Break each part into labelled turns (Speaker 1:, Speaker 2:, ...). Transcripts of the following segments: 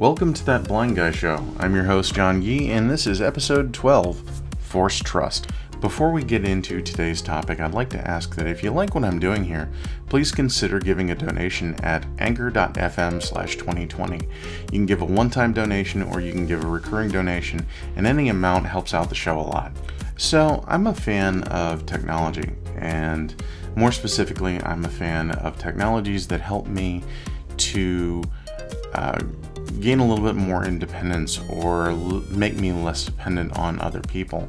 Speaker 1: Welcome to That Blind Guy Show. I'm your host, John Yee, and this is episode 12 Force Trust. Before we get into today's topic, I'd like to ask that if you like what I'm doing here, please consider giving a donation at anchor.fm slash 2020. You can give a one time donation or you can give a recurring donation, and any amount helps out the show a lot. So, I'm a fan of technology, and more specifically, I'm a fan of technologies that help me to uh, gain a little bit more independence or l- make me less dependent on other people.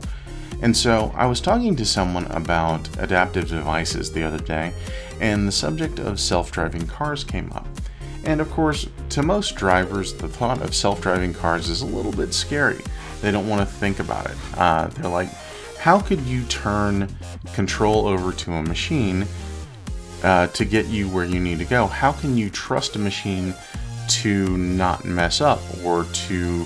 Speaker 1: And so I was talking to someone about adaptive devices the other day, and the subject of self driving cars came up. And of course, to most drivers, the thought of self driving cars is a little bit scary. They don't want to think about it. Uh, they're like, how could you turn control over to a machine uh, to get you where you need to go? How can you trust a machine to not mess up or to,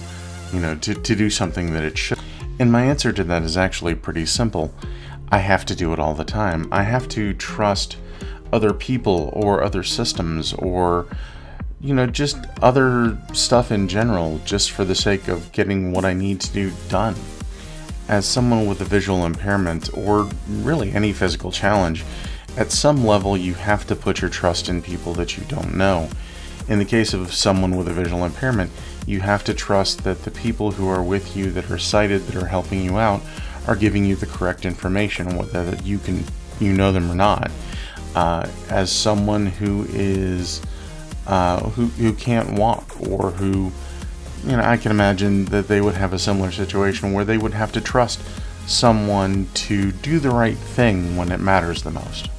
Speaker 1: you know, to, to do something that it should. And my answer to that is actually pretty simple. I have to do it all the time. I have to trust other people or other systems or, you know, just other stuff in general, just for the sake of getting what I need to do done. As someone with a visual impairment or really any physical challenge, at some level you have to put your trust in people that you don't know in the case of someone with a visual impairment, you have to trust that the people who are with you that are sighted, that are helping you out, are giving you the correct information, whether you can you know them or not. Uh, as someone who is uh, who who can't walk or who you know, I can imagine that they would have a similar situation where they would have to trust someone to do the right thing when it matters the most.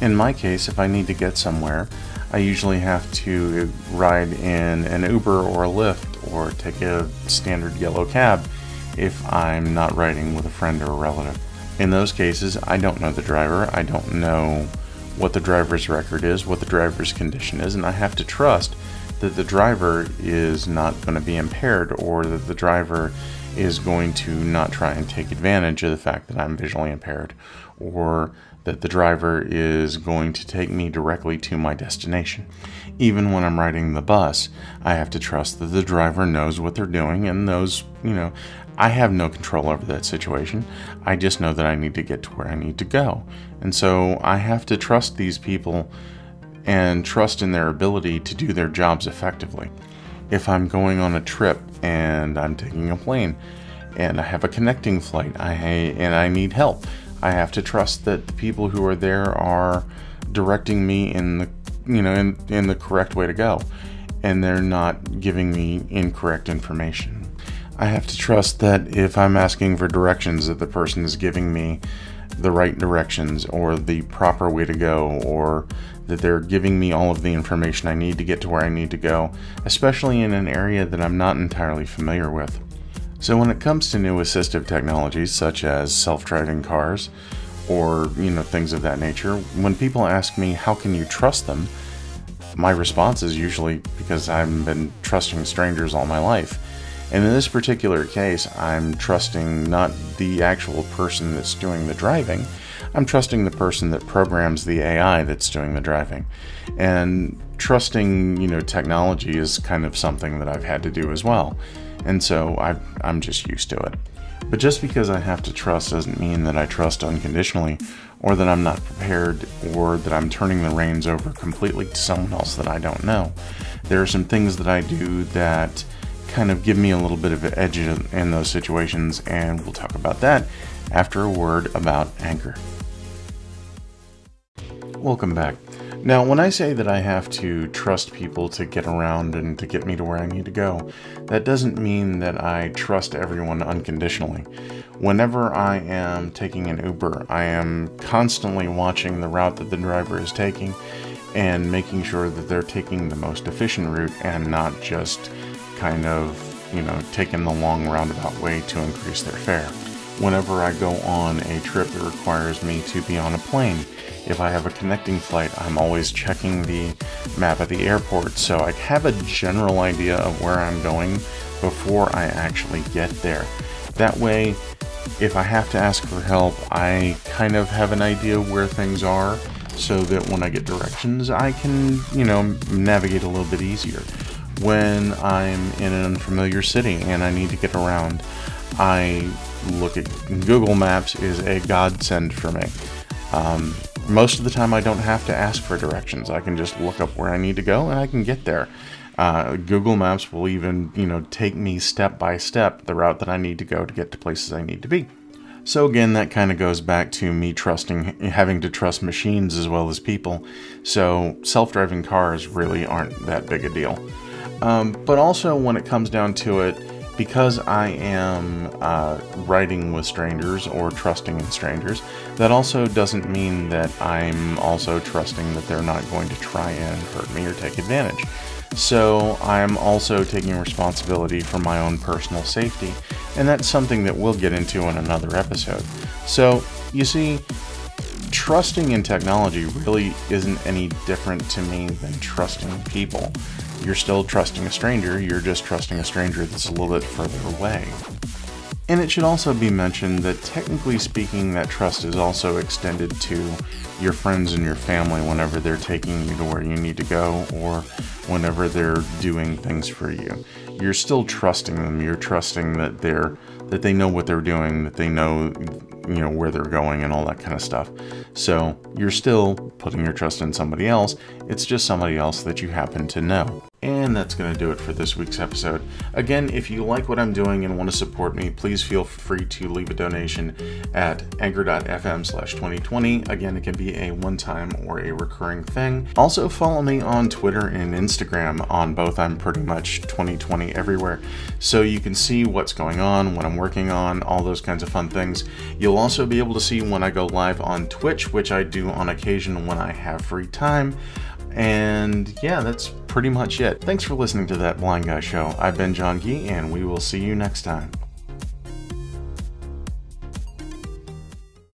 Speaker 1: In my case, if I need to get somewhere, I usually have to ride in an Uber or a Lyft or take a standard yellow cab if I'm not riding with a friend or a relative. In those cases, I don't know the driver, I don't know what the driver's record is, what the driver's condition is, and I have to trust that the driver is not going to be impaired or that the driver is going to not try and take advantage of the fact that I'm visually impaired or that the driver is going to take me directly to my destination. Even when I'm riding the bus, I have to trust that the driver knows what they're doing and knows, you know, I have no control over that situation. I just know that I need to get to where I need to go. And so I have to trust these people and trust in their ability to do their jobs effectively. If I'm going on a trip and I'm taking a plane and I have a connecting flight I, and I need help, I have to trust that the people who are there are directing me in the you know in, in the correct way to go and they're not giving me incorrect information. I have to trust that if I'm asking for directions that the person is giving me the right directions or the proper way to go or that they're giving me all of the information I need to get to where I need to go, especially in an area that I'm not entirely familiar with. So when it comes to new assistive technologies such as self-driving cars or, you know, things of that nature, when people ask me how can you trust them, my response is usually because I've been trusting strangers all my life. And in this particular case, I'm trusting not the actual person that's doing the driving, I'm trusting the person that programs the AI that's doing the driving. And trusting, you know, technology is kind of something that I've had to do as well and so I, I'm just used to it. But just because I have to trust doesn't mean that I trust unconditionally, or that I'm not prepared, or that I'm turning the reins over completely to someone else that I don't know. There are some things that I do that kind of give me a little bit of an edge in those situations, and we'll talk about that after a word about Anchor. Welcome back. Now, when I say that I have to trust people to get around and to get me to where I need to go, that doesn't mean that I trust everyone unconditionally. Whenever I am taking an Uber, I am constantly watching the route that the driver is taking and making sure that they're taking the most efficient route and not just kind of, you know, taking the long roundabout way to increase their fare. Whenever I go on a trip that requires me to be on a plane, if I have a connecting flight, I'm always checking the map at the airport so I have a general idea of where I'm going before I actually get there. That way, if I have to ask for help, I kind of have an idea where things are so that when I get directions, I can, you know, navigate a little bit easier. when I'm in an unfamiliar city and I need to get around. I look at Google Maps is a godsend for me. Um, most of the time, I don't have to ask for directions. I can just look up where I need to go and I can get there. Uh, Google Maps will even, you know, take me step by step the route that I need to go to get to places I need to be. So again, that kind of goes back to me trusting, having to trust machines as well as people. So self-driving cars really aren't that big a deal. Um, but also when it comes down to it, because I am uh, writing with strangers or trusting in strangers, that also doesn't mean that I'm also trusting that they're not going to try and hurt me or take advantage. So I'm also taking responsibility for my own personal safety, and that's something that we'll get into in another episode. So, you see, trusting in technology really isn't any different to me than trusting people. You're still trusting a stranger, you're just trusting a stranger that's a little bit further away. And it should also be mentioned that technically speaking, that trust is also extended to your friends and your family whenever they're taking you to where you need to go or whenever they're doing things for you. You're still trusting them. You're trusting that they're that they know what they're doing, that they know you know where they're going and all that kind of stuff. So, you're still putting your trust in somebody else. It's just somebody else that you happen to know. And that's going to do it for this week's episode. Again, if you like what I'm doing and want to support me, please feel free to leave a donation at anchor.fm slash 2020. Again, it can be a one-time or a recurring thing. Also, follow me on Twitter and Instagram. On both, I'm pretty much 2020 everywhere. So you can see what's going on, what I'm working on, all those kinds of fun things. You'll also be able to see when I go live on Twitch, which I do on occasion when I have free time. And yeah, that's pretty much it. Thanks for listening to that Blind Guy Show. I've been John Gee, and we will see you next time.